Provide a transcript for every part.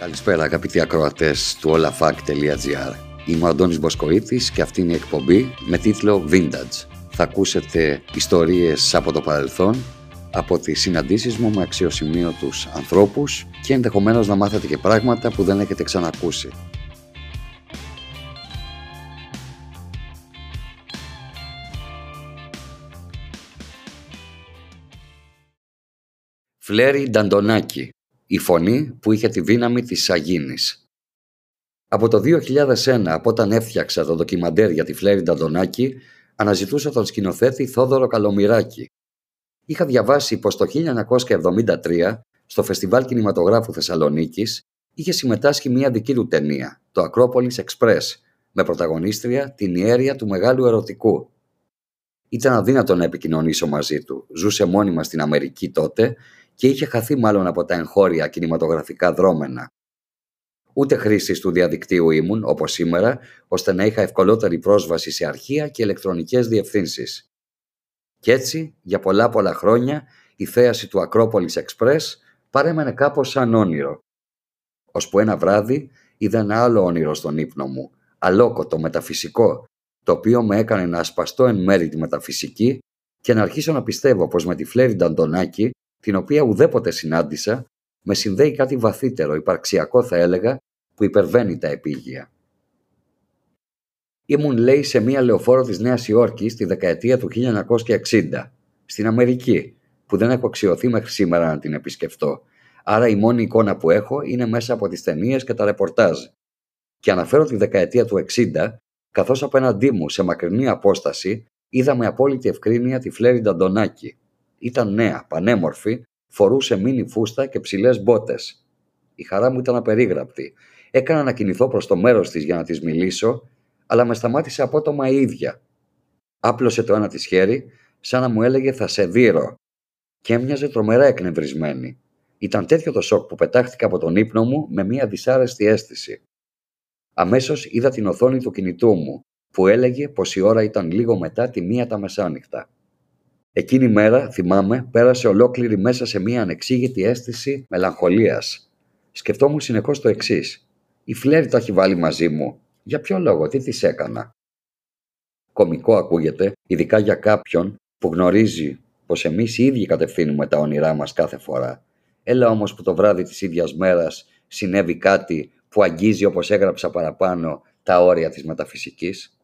Καλησπέρα αγαπητοί ακροατές του olafak.gr Είμαι ο Αντώνης Μποσκοίτης και αυτή είναι η εκπομπή με τίτλο Vintage. Θα ακούσετε ιστορίες από το παρελθόν, από τις συναντήσεις μου με αξιοσημείωτους ανθρώπους και ενδεχομένως να μάθετε και πράγματα που δεν έχετε ξανακούσει. Φλέρι Νταντονάκη, η φωνή που είχε τη δύναμη της Σαγίνης. Από το 2001, από όταν έφτιαξα το ντοκιμαντέρ για τη Φλέρι Νταντονάκη, αναζητούσα τον σκηνοθέτη Θόδωρο Καλομυράκη. Είχα διαβάσει πως το 1973, στο Φεστιβάλ Κινηματογράφου Θεσσαλονίκης, είχε συμμετάσχει μια δική του ταινία, το Ακρόπολης Express, με πρωταγωνίστρια την ιέρια του μεγάλου ερωτικού. Ήταν αδύνατο να επικοινωνήσω μαζί του. Ζούσε μόνιμα στην Αμερική τότε και είχε χαθεί μάλλον από τα εγχώρια κινηματογραφικά δρόμενα. Ούτε χρήση του διαδικτύου ήμουν, όπως σήμερα, ώστε να είχα ευκολότερη πρόσβαση σε αρχεία και ηλεκτρονικές διευθύνσεις. Κι έτσι, για πολλά πολλά χρόνια, η θέαση του Ακρόπολης Express παρέμενε κάπως σαν όνειρο. Ώσπου ένα βράδυ είδα ένα άλλο όνειρο στον ύπνο μου, αλόκοτο, μεταφυσικό, το οποίο με έκανε να ασπαστώ εν μέρη τη μεταφυσική και να αρχίσω να πιστεύω πως με τη Φλέρι Νταντονάκη την οποία ουδέποτε συνάντησα, με συνδέει κάτι βαθύτερο, υπαρξιακό θα έλεγα, που υπερβαίνει τα επίγεια. Ήμουν, λέει, σε μία λεωφόρο της Νέας Υόρκης τη δεκαετία του 1960, στην Αμερική, που δεν έχω αξιωθεί μέχρι σήμερα να την επισκεφτώ. Άρα η μόνη εικόνα που έχω είναι μέσα από τις ταινίες και τα ρεπορτάζ. Και αναφέρω τη δεκαετία του 60, καθώς απέναντί μου σε μακρινή απόσταση είδα με απόλυτη ευκρίνεια τη Φλέρι Νταντονάκη, ήταν νέα, πανέμορφη, φορούσε μίνι φούστα και ψηλές μπότες. Η χαρά μου ήταν απερίγραπτη. Έκανα να κινηθώ προς το μέρος της για να της μιλήσω, αλλά με σταμάτησε απότομα η ίδια. Άπλωσε το ένα της χέρι, σαν να μου έλεγε θα σε δείρω, και έμοιαζε τρομερά εκνευρισμένη. Ήταν τέτοιο το σοκ που πετάχτηκα από τον ύπνο μου με μια δυσάρεστη αίσθηση. Αμέσως είδα την οθόνη του κινητού μου, που έλεγε πως η ώρα ήταν λίγο μετά τη μία τα μεσάνυχτα. Εκείνη η μέρα, θυμάμαι, πέρασε ολόκληρη μέσα σε μια ανεξήγητη αίσθηση μελαγχολίας. Σκεφτόμουν συνεχώς το εξής. Η Φλέρι το έχει βάλει μαζί μου. Για ποιο λόγο, τι της έκανα; Κομικό ακούγεται, ειδικά για κάποιον που γνωρίζει πως εμείς οι ίδιοι κατευθύνουμε τα όνειρά μας κάθε φορά. Έλα όμως που το βράδυ της ίδιας μέρας συνέβη κάτι που αγγίζει όπως έγραψα παραπάνω τα όρια της μεταφυσικής.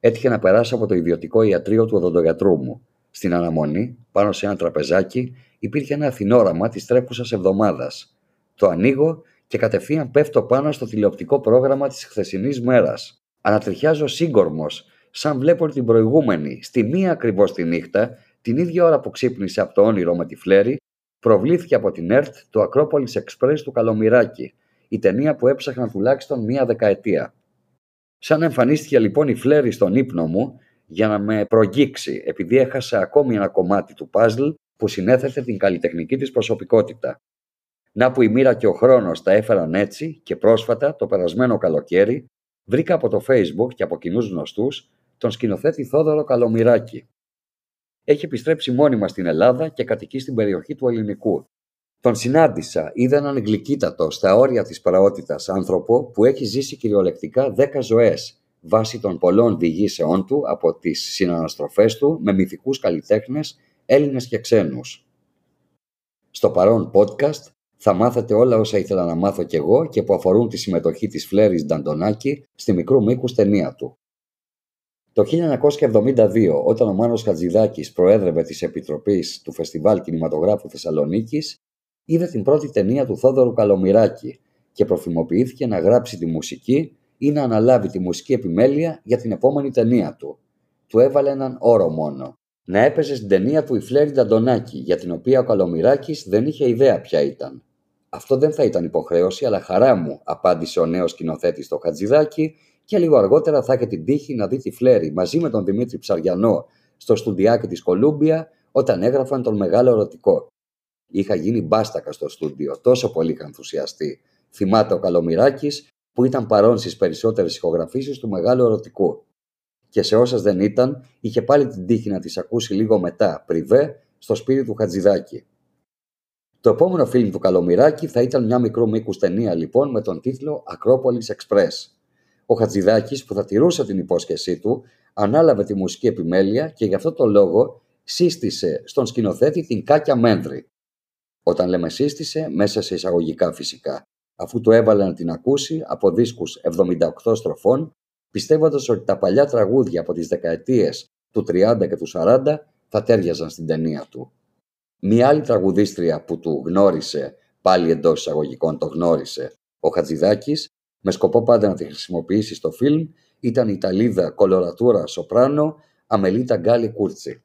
Έτυχε να περάσω από το ιδιωτικό ιατρείο του οδοντογιατρού μου στην αναμονή, πάνω σε ένα τραπεζάκι, υπήρχε ένα αθηνόραμα της τρέχουσας εβδομάδας. Το ανοίγω και κατευθείαν πέφτω πάνω στο τηλεοπτικό πρόγραμμα της χθεσινής μέρας. Ανατριχιάζω σύγκορμος, σαν βλέπω την προηγούμενη, στη μία ακριβώς τη νύχτα, την ίδια ώρα που ξύπνησε από το όνειρο με τη φλέρη, προβλήθηκε από την ΕΡΤ το Ακρόπολης Express του Καλομυράκη, η ταινία που έψαχνα τουλάχιστον μία δεκαετία. Σαν εμφανίστηκε λοιπόν η φλέρη στον ύπνο μου, για να με προγγίξει επειδή έχασα ακόμη ένα κομμάτι του παζλ που συνέθεσε την καλλιτεχνική της προσωπικότητα. Να που η μοίρα και ο χρόνος τα έφεραν έτσι και πρόσφατα το περασμένο καλοκαίρι βρήκα από το facebook και από κοινούς γνωστούς τον σκηνοθέτη Θόδωρο Καλομυράκη. Έχει επιστρέψει μόνιμα στην Ελλάδα και κατοικεί στην περιοχή του Ελληνικού. Τον συνάντησα, είδα έναν γλυκύτατο στα όρια της πραότητας άνθρωπο που έχει ζήσει κυριολεκτικά δέκα ζωές βάσει των πολλών διηγήσεών του από τις συναναστροφές του με μυθικούς καλλιτέχνες Έλληνες και ξένους. Στο παρόν podcast θα μάθετε όλα όσα ήθελα να μάθω κι εγώ και που αφορούν τη συμμετοχή της Φλέρης Νταντονάκη στη μικρού μήκους ταινία του. Το 1972, όταν ο Μάνος Χατζηδάκης προέδρευε της Επιτροπής του Φεστιβάλ Κινηματογράφου Θεσσαλονίκης, είδε την πρώτη ταινία του Θόδωρου Καλομυράκη και προφημοποιήθηκε να γράψει τη μουσική ή να αναλάβει τη μουσική επιμέλεια για την επόμενη ταινία του. Του έβαλε έναν όρο μόνο. Να έπαιζε στην ταινία του η Φλέρι Νταντονάκη, για την οποία ο Καλομυράκη δεν είχε ιδέα ποια ήταν. Αυτό δεν θα ήταν υποχρέωση, αλλά χαρά μου, απάντησε ο νέος σκηνοθέτης στο Χατζηδάκι, και λίγο αργότερα θα είχε την τύχη να δει τη Φλέρι μαζί με τον Δημήτρη Ψαριανό στο στουντιάκι της Κολούμπια όταν έγραφαν τον μεγάλο ερωτικό. Είχα γίνει μπάστακα στο στούντιο, τόσο πολύ είχα ενθουσιαστεί. Θυμάται ο Καλομυράκη που ήταν παρόν στις περισσότερες ηχογραφήσεις του μεγάλου ερωτικού. Και σε όσες δεν ήταν, είχε πάλι την τύχη να τις ακούσει λίγο μετά, πριβέ, στο σπίτι του Χατζηδάκη. Το επόμενο φιλμ του Καλομυράκη θα ήταν μια μικρό μήκους ταινία λοιπόν με τον τίτλο Ακρόπολης Express. Ο Χατζηδάκης που θα τηρούσε την υπόσχεσή του ανάλαβε τη μουσική επιμέλεια και γι' αυτό το λόγο σύστησε στον σκηνοθέτη την Κάκια Μέντρη. Όταν λέμε σύστησε, μέσα σε εισαγωγικά φυσικά, αφού το έβαλε να την ακούσει από δίσκους 78 στροφών, πιστεύοντας ότι τα παλιά τραγούδια από τις δεκαετίες του 30 και του 40 θα τέριαζαν στην ταινία του. Μία άλλη τραγουδίστρια που του γνώρισε, πάλι εντός εισαγωγικών το γνώρισε, ο Χατζηδάκης, με σκοπό πάντα να τη χρησιμοποιήσει στο φιλμ, ήταν η Ιταλίδα κολορατούρα σοπράνο Αμελίτα Γκάλι Κούρτσι.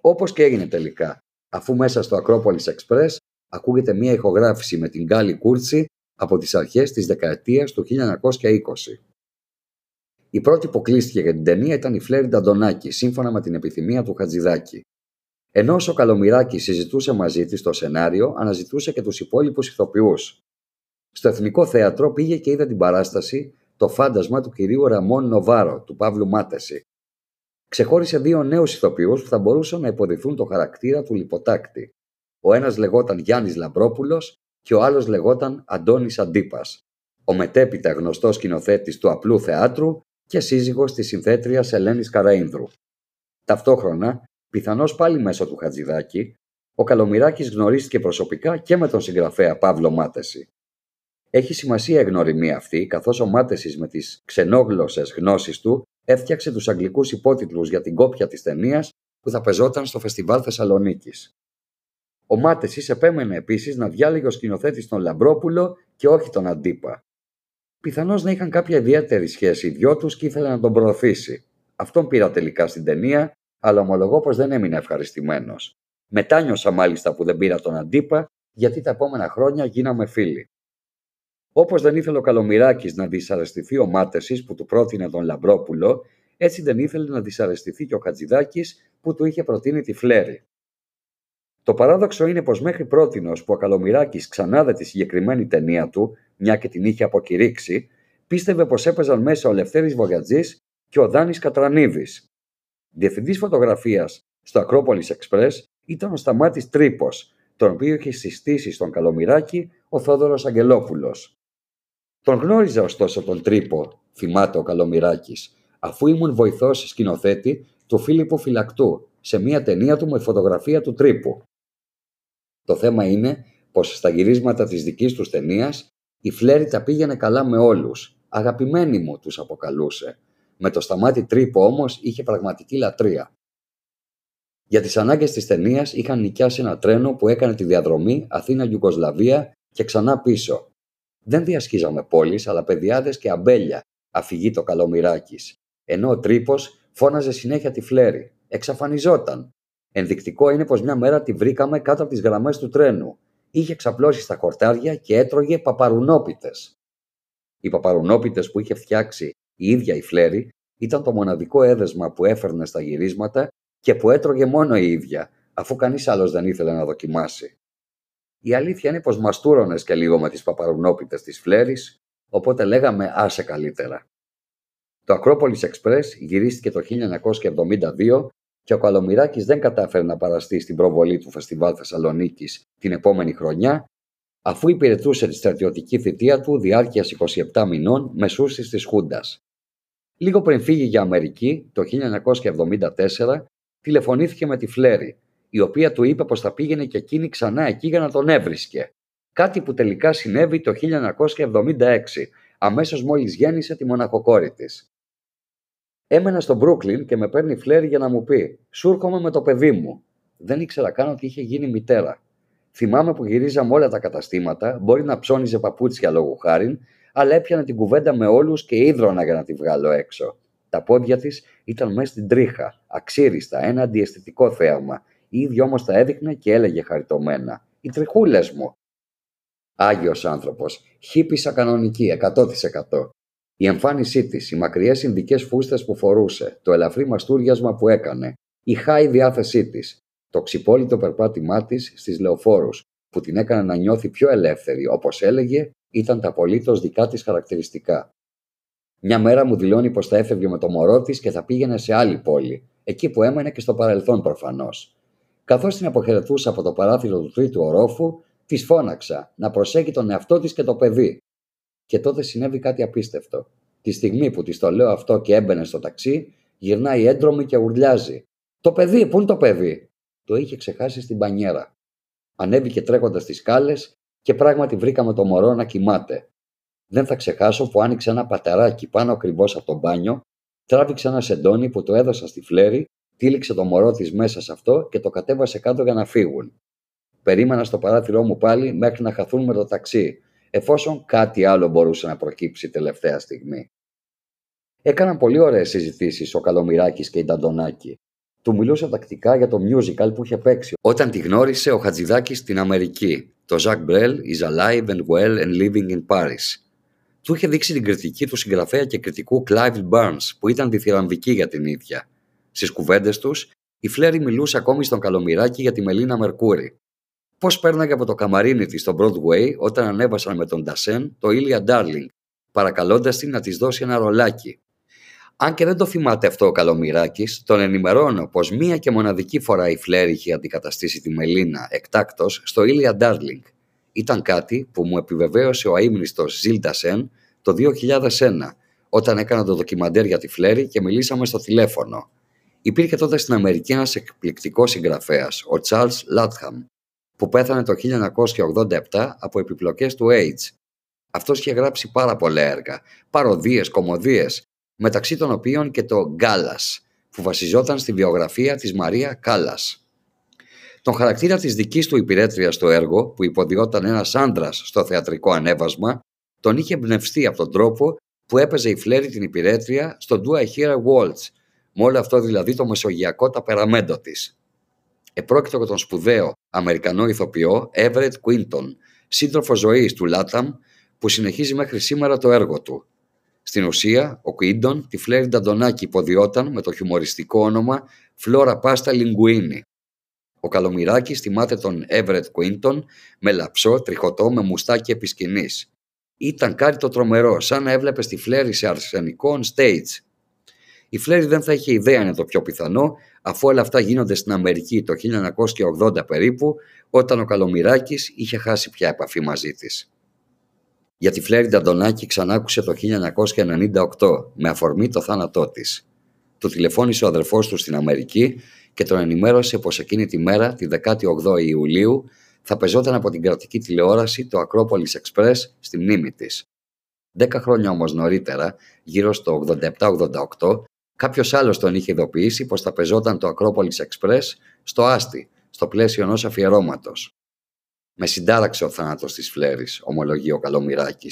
Όπως και έγινε τελικά, αφού μέσα στο Ακρόπολης Express ακούγεται μια ηχογράφηση με την Γκάλι Κούρτσι από τις αρχές της δεκαετίας του 1920. Η πρώτη που κλείστηκε για την ταινία ήταν η Φλέρι Νταντονάκη, σύμφωνα με την επιθυμία του Χατζηδάκη. Ενώ ο Καλομυράκη συζητούσε μαζί της το σενάριο, αναζητούσε και τους υπόλοιπους ηθοποιούς. Στο Εθνικό Θέατρο πήγε και είδε την παράσταση Το φάντασμα του κυρίου Ραμόν Νοβάρο, του Παύλου Μάτεση. Ξεχώρισε δύο νέους ηθοποιούς που θα μπορούσαν να υποδηθούν το χαρακτήρα του λιποτάκτη. Ο ένας λεγόταν Γιάννης Λαμπρόπουλος και ο άλλος λεγόταν Αντώνης Αντίπας, ο μετέπειτα γνωστός σκηνοθέτης του απλού θεάτρου και σύζυγος της συνθέτριας Ελένης Καραΐνδρου. Ταυτόχρονα, πιθανώς πάλι μέσω του Χατζηδάκη, ο Καλομυράκης γνωρίστηκε προσωπικά και με τον συγγραφέα Παύλο Μάτεση. Έχει σημασία η γνωριμία αυτή, καθώς ο Μάτεσης με τις ξενόγλωσσες γνώσεις του έφτιαξε τους αγγλικούς υπότιτλους για την κόπια της ταινίας που θα πεζόταν στο Φεστιβάλ Θεσσαλονίκης. Ο Μάτεση επέμενε επίσης να διάλεγε ο σκηνοθέτης τον Λαμπρόπουλο και όχι τον Αντίπα, Πιθανώς να είχαν κάποια ιδιαίτερη σχέση οι δυο τους και ήθελε να τον προωθήσει. Αυτόν πήρα τελικά στην ταινία, αλλά ομολογώ πως δεν έμεινε ευχαριστημένος. Μετάνιωσα μάλιστα που δεν πήρα τον αντίπα, γιατί τα επόμενα χρόνια γίναμε φίλοι. Όπως δεν ήθελε ο Καλομυράκη να δυσαρεστηθεί ο Μάτεση που του πρότεινε τον Λαμπρόπουλο, έτσι δεν ήθελε να δυσαρεστηθεί και ο Χατζηδάκης που του είχε προτείνει τη Φλέρη. Το παράδοξο είναι πως μέχρι πρότινο που ο Καλομυράκη ξανάδε τη συγκεκριμένη ταινία του, μια και την είχε αποκηρύξει, πίστευε πως έπαιζαν μέσα ο Λευτέρης Βογιατζής και ο Δάνης Κατρανίδης. Διευθυντής φωτογραφίας στο Ακρόπολης Express ήταν ο Σταμάτης Τρίπος, τον οποίο είχε συστήσει στον Καλομυράκη ο Θόδωρος Αγγελόπουλος. Τον γνώριζα ωστόσο τον Τρίπο, θυμάται ο Καλομυράκη, αφού ήμουν βοηθός σκηνοθέτη του Φίλιππου Φυλακτού σε μια ταινία του με φωτογραφία του Τρίπου. Το θέμα είναι πως στα γυρίσματα της δικής τους ταινίας η Φλέρη τα πήγαινε καλά με όλους. Αγαπημένοι μου τους αποκαλούσε. Με το σταμάτη τρύπο όμως είχε πραγματική λατρεία. Για τις ανάγκες της ταινίας είχαν νοικιάσει ένα τρένο που έκανε τη διαδρομή Αθήνα-Γιουγκοσλαβία και ξανά πίσω. Δεν διασχίζαμε πόλεις, αλλά παιδιάδες και αμπέλια, αφηγεί το καλομυράκι. Ενώ ο τρύπος φώναζε συνέχεια τη φλέρη. Εξαφανιζόταν. Ενδεικτικό είναι πως μια μέρα τη βρήκαμε κάτω από τις γραμμές του τρένου. Είχε ξαπλώσει στα χορτάρια και έτρωγε παπαρουνόπιτες. Οι παπαρουνόπιτες που είχε φτιάξει η ίδια η Φλέρη ήταν το μοναδικό έδεσμα που έφερνε στα γυρίσματα και που έτρωγε μόνο η ίδια, αφού κανείς άλλος δεν ήθελε να δοκιμάσει. Η αλήθεια είναι πως μαστούρωνες και λίγο με τις παπαρουνόπιτες της Φλέρης, οπότε λέγαμε άσε καλύτερα. Το Ακρόπολης Express γυρίστηκε το 1972 και ο Καλομυράκης δεν κατάφερε να παραστεί στην προβολή του Φεστιβάλ Θεσσαλονίκης την επόμενη χρονιά, αφού υπηρετούσε τη στρατιωτική θητεία του διάρκειας 27 μηνών μεσούσης της Χούντας. Λίγο πριν φύγει για Αμερική, το 1974, τηλεφωνήθηκε με τη Φλέρη, η οποία του είπε πως θα πήγαινε και εκείνη ξανά εκεί για να τον έβρισκε. Κάτι που τελικά συνέβη το 1976, αμέσως μόλις γέννησε τη μοναχοκόρη της. Έμενα στο Μπρούκλιν και με παίρνει φλέρι για να μου πει: Σου έρχομαι με το παιδί μου. Δεν ήξερα καν ότι είχε γίνει μητέρα. Θυμάμαι που γυρίζαμε όλα τα καταστήματα, μπορεί να ψώνιζε παπούτσια λόγω χάριν, αλλά έπιανε την κουβέντα με όλους και ίδρωνα για να τη βγάλω έξω. Τα πόδια της ήταν μέσα στην τρίχα, αξίριστα, ένα αντιαισθητικό θέαμα. Η ίδια όμως τα έδειχνε και έλεγε χαριτωμένα: Οι τριχούλες μου. Άγιος άνθρωπος, χύπησα κανονική, 100%. Η εμφάνισή της, οι μακριές Ινδικέ φούστες που φορούσε, το ελαφρύ μαστούριασμα που έκανε, η χάη διάθεσή της, το ξυπόλυτο περπάτημά της στις λεωφόρους, που την έκανε να νιώθει πιο ελεύθερη, όπως έλεγε, ήταν τα απολύτως δικά της χαρακτηριστικά. Μια μέρα μου δηλώνει πως θα έφευγε με το μωρό της και θα πήγαινε σε άλλη πόλη, εκεί που έμενε και στο παρελθόν προφανώς. Καθώς την αποχαιρετούσα από το παράθυρο του τρίτου ορόφου, Της φώναξα να προσέχει τον εαυτό της και το παιδί. Και τότε συνέβη κάτι απίστευτο. Τη στιγμή που της το λέω αυτό και έμπαινε στο ταξί, γυρνάει έντρομη και ουρλιάζει. Το παιδί, πού είναι το παιδί! Το είχε ξεχάσει στην πανιέρα. Ανέβηκε τρέχοντας τις σκάλες και πράγματι βρήκαμε το μωρό να κοιμάται. Δεν θα ξεχάσω που άνοιξε ένα πατεράκι πάνω ακριβώς από το μπάνιο, τράβηξε ένα σεντόνι που το έδωσα στη φλέρη, τύλιξε το μωρό της μέσα σε αυτό και το κατέβασε κάτω για να φύγουν. Περίμενα στο παράθυρό μου πάλι μέχρι να χαθούν με το ταξί, εφόσον κάτι άλλο μπορούσε να προκύψει τελευταία στιγμή. Έκαναν πολύ ωραίες συζητήσεις ο Καλομυράκη και η Νταντονάκη. Του μιλούσε τακτικά για το musical που είχε παίξει όταν τη γνώρισε ο Χατζηδάκης στην Αμερική. Το Jacques Brel is alive and well and living in Paris. Του είχε δείξει την κριτική του συγγραφέα και κριτικού Clive Barnes, που ήταν διθυραμβική για την ίδια. Στις κουβέντες τους, η Φλέρη μιλούσε ακόμη στον Καλομυράκη για τη Μελίνα Μερκούρη. Πώς πέρναγε από το καμαρίνι της στο Broadway όταν ανέβασαν με τον Ντασέν το Ήλια Darling, παρακαλώντας την να της δώσει ένα ρολάκι. Αν και δεν το θυμάται αυτό ο Καλομυράκη, τον ενημερώνω πως μία και μοναδική φορά η Φλέρ είχε αντικαταστήσει τη Μελίνα εκτάκτος στο Ήλια Ντάρλινγκ. Ήταν κάτι που μου επιβεβαίωσε ο αείμνηστος Ζιλ Ντασέν το 2001, όταν έκανα το ντοκιμαντέρ για τη Φλέρη και μιλήσαμε στο τηλέφωνο. Υπήρχε τότε στην Αμερική ένας εκπληκτικός συγγραφέας, ο Charles Λάτχαμ, που πέθανε το 1987 από επιπλοκές του AIDS. Αυτός είχε γράψει πάρα πολλά έργα, παροδίες, κομμωδίες, μεταξύ των οποίων και το «Γκάλας», που βασιζόταν στη βιογραφία της Μαρία Κάλλας. Τον χαρακτήρα της δικής του υπηρέτριας στο έργο, που υποδιόταν ένας άντρας στο θεατρικό ανέβασμα, τον είχε εμπνευστεί από τον τρόπο που έπαιζε η Φλέρη την υπηρέτρια στο Do I Hear a Waltz, με όλο αυτό δηλαδή το μεσογειακό ταπεραμέντο της. Επρόκειτο για τον σπουδαίο Αμερικανό ηθοποιό Everett Quinton, σύντροφο ζωής του Λάταμ, που συνεχίζει μέχρι σήμερα το έργο του. Στην ουσία, ο Κουίντον τη Φλέρι Νταντονάκη υποδιόταν με το χιουμοριστικό όνομα Φλόρα Πάστα Λιγκουίνι. Ο Καλομυράκη θυμάται τον Εύρετ Κουίντον με λαψό, τριχωτό, με μουστάκι επισκηνής. Ήταν κάτι το τρομερό, σαν να έβλεπε τη Φλέρι σε αρσενικό on stage. Η Φλέρι δεν θα είχε ιδέα είναι το πιο πιθανό, αφού όλα αυτά γίνονται στην Αμερική το 1980 περίπου, όταν ο Καλομυράκης είχε χάσει πια επαφή μαζί της. Για τη Φλέρι Νταντονάκη ξανάκουσε το 1998 με αφορμή το θάνατό της. Του τηλεφώνησε ο αδερφός του στην Αμερική και τον ενημέρωσε πως εκείνη τη μέρα, τη 18η Ιουλίου, θα πεζόταν από την κρατική τηλεόραση το Acropolis Express στη μνήμη της. Δέκα χρόνια όμως νωρίτερα, γύρω στο 87-88, κάποιος άλλος τον είχε ειδοποιήσει πως θα πεζόταν το Acropolis Express στο Άστι, στο πλαίσιο ενός αφιερώματος. Με συντάραξε ο θάνατος της Φλέρη, ομολογεί ο Καλομυράκη,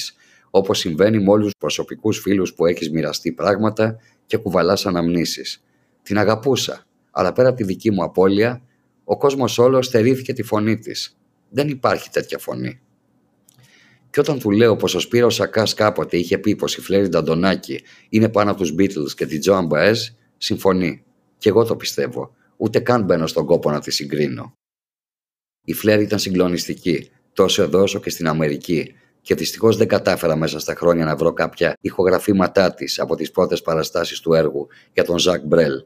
όπως συμβαίνει με όλους τους προσωπικούς φίλους που έχεις μοιραστεί πράγματα και κουβαλάς αναμνήσεις. Την αγαπούσα, αλλά πέρα από τη δική μου απώλεια, ο κόσμος όλος στερήθηκε τη φωνή της. Δεν υπάρχει τέτοια φωνή. Και όταν του λέω πως ο Σπύρος Σακάς κάποτε είχε πει πως η Φλέρη Νταντονάκη είναι πάνω από τους Beatles και τη Τζοαν Μπαέζ, συμφωνεί. Και εγώ το πιστεύω. Ούτε καν μπαίνω στον κόπο να τη συγκρίνω. Η Φλέρ ήταν συγκλονιστική, τόσο εδώ όσο και στην Αμερική, και δυστυχώς δεν κατάφερα μέσα στα χρόνια να βρω κάποια ηχογραφήματά της από τις πρώτες παραστάσεις του έργου για τον Ζακ Μπρέλ.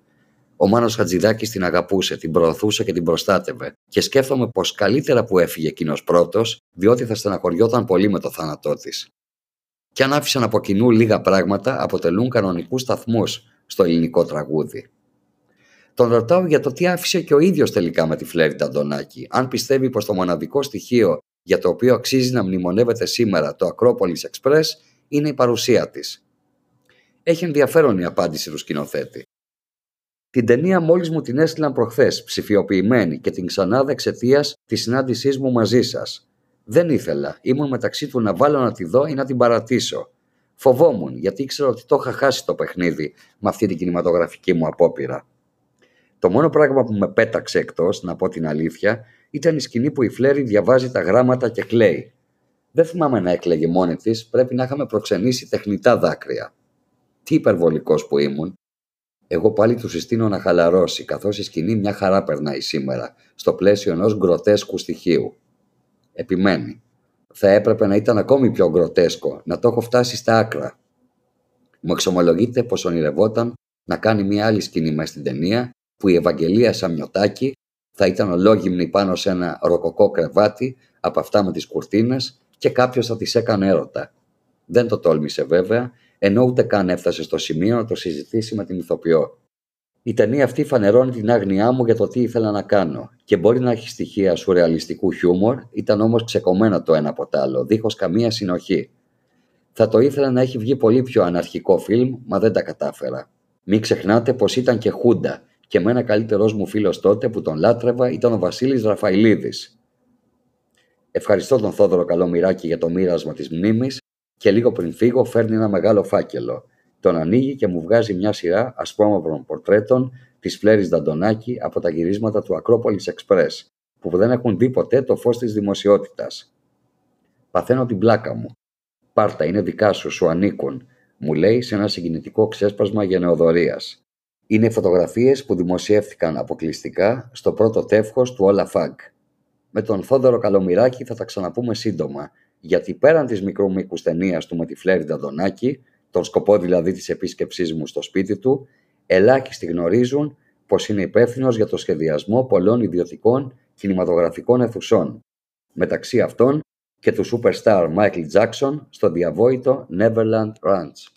Ο Μάνος Χατζηδάκης την αγαπούσε, την προωθούσε και την προστάτευε, και σκέφτομαι πως καλύτερα που έφυγε εκείνος πρώτος, διότι θα στεναχωριόταν πολύ με το θάνατό της. Και αν άφησαν από κοινού λίγα πράγματα, αποτελούν κανονικούς σταθμούς στο ελληνικό τραγούδι. Τον ρωτάω για το τι άφησε και ο ίδιος τελικά με τη Φλέρη Ταντονάκη. Αν πιστεύει πως το μοναδικό στοιχείο για το οποίο αξίζει να μνημονεύεται σήμερα το Acropolis Express είναι η παρουσία της. Έχει ενδιαφέρον η απάντηση του σκηνοθέτη. Την ταινία μόλις μου την έστειλαν προχθές, ψηφιοποιημένη και την ξανάδα εξαιτίας της συνάντησής μου μαζί σας. Δεν ήθελα, ήμουν μεταξύ του να βάλω να τη δω ή να την παρατήσω. Φοβόμουν, γιατί ήξερα ότι το είχα χάσει το παιχνίδι με αυτή την κινηματογραφική μου απόπειρα. Το μόνο πράγμα που με πέταξε εκτός, να πω την αλήθεια, ήταν η σκηνή που η Φλέρη διαβάζει τα γράμματα και κλαίει. Δεν θυμάμαι να έκλαιγε μόνη της, πρέπει να είχαμε προξενήσει τεχνητά δάκρυα. Τι υπερβολικός που ήμουν. Εγώ πάλι τους συστήνω να χαλαρώσει, καθώς η σκηνή μια χαρά περνάει σήμερα, στο πλαίσιο ενός γκροτέσκου στοιχείου. Επιμένει. Θα έπρεπε να ήταν ακόμη πιο γκροτέσκο, να το έχω φτάσει στα άκρα. Μου εξομολογείται πως ονειρευόταν να κάνει μια άλλη σκηνή μέσα στην ταινία που η Ευαγγελία Σαμιωτάκη θα ήταν ολόγυμνη πάνω σε ένα ροκοκό κρεβάτι, από αυτά με τις κουρτίνες και κάποιος θα τις έκανε έρωτα. Δεν το τόλμησε βέβαια, ενώ ούτε καν έφτασε στο σημείο να το συζητήσει με την ηθοποιό. Η ταινία αυτή φανερώνει την άγνοιά μου για το τι ήθελα να κάνω και μπορεί να έχει στοιχεία σουρεαλιστικού χιούμορ, ήταν όμως ξεκομμένα το ένα από το άλλο, δίχως καμία συνοχή. Θα το ήθελα να έχει βγει πολύ πιο αναρχικό φιλμ, μα δεν τα κατάφερα. Μην ξεχνάτε πως ήταν και Χούντα και με ένα καλύτερός μου φίλος τότε που τον λάτρευα ήταν ο Βασίλης Ραφαηλίδης. Ευχαριστώ τον Θόδωρο Καλομυράκη για το μοίρασμα της μνήμης και λίγο πριν φύγω φέρνει ένα μεγάλο φάκελο. Τον ανοίγει και μου βγάζει μια σειρά ασπρόμαυρων πορτρέτων της Φλέρης Δαντονάκη από τα γυρίσματα του Ακρόπολης Express, που δεν έχουν δει ποτέ το φως της δημοσιότητας. Παθαίνω την πλάκα μου. Πάρτα, είναι δικά σου, σου ανήκουν, μου λέει σε ένα συγκινητικό ξέσπασμα γενεοδορίας. Είναι φωτογραφίες που δημοσιεύτηκαν αποκλειστικά στο πρώτο τεύχος του Όλα Fag. Με τον Θόδωρο Καλομυράκη θα τα ξαναπούμε σύντομα, γιατί πέραν της μικρού μήκους ταινίας του με τη Φλέρη Νταντονάκη, τον σκοπό δηλαδή της επίσκεψής μου στο σπίτι του, ελάχιστοι γνωρίζουν πως είναι υπεύθυνος για το σχεδιασμό πολλών ιδιωτικών κινηματογραφικών αιθουσών. Μεταξύ αυτών και του superstar Michael Jackson στο διαβόητο Neverland Ranch.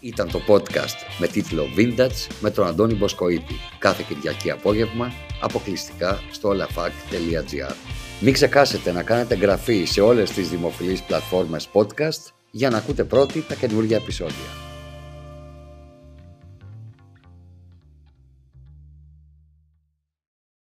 Ήταν το podcast με τίτλο Vintage με τον Αντώνη Μποσκοίτη κάθε Κυριακή απόγευμα αποκλειστικά στο olafak.gr Μην ξεχάσετε να κάνετε εγγραφή σε όλες τις δημοφιλείς πλατφόρμες podcast για να ακούτε πρώτοι τα καινούργια επεισόδια.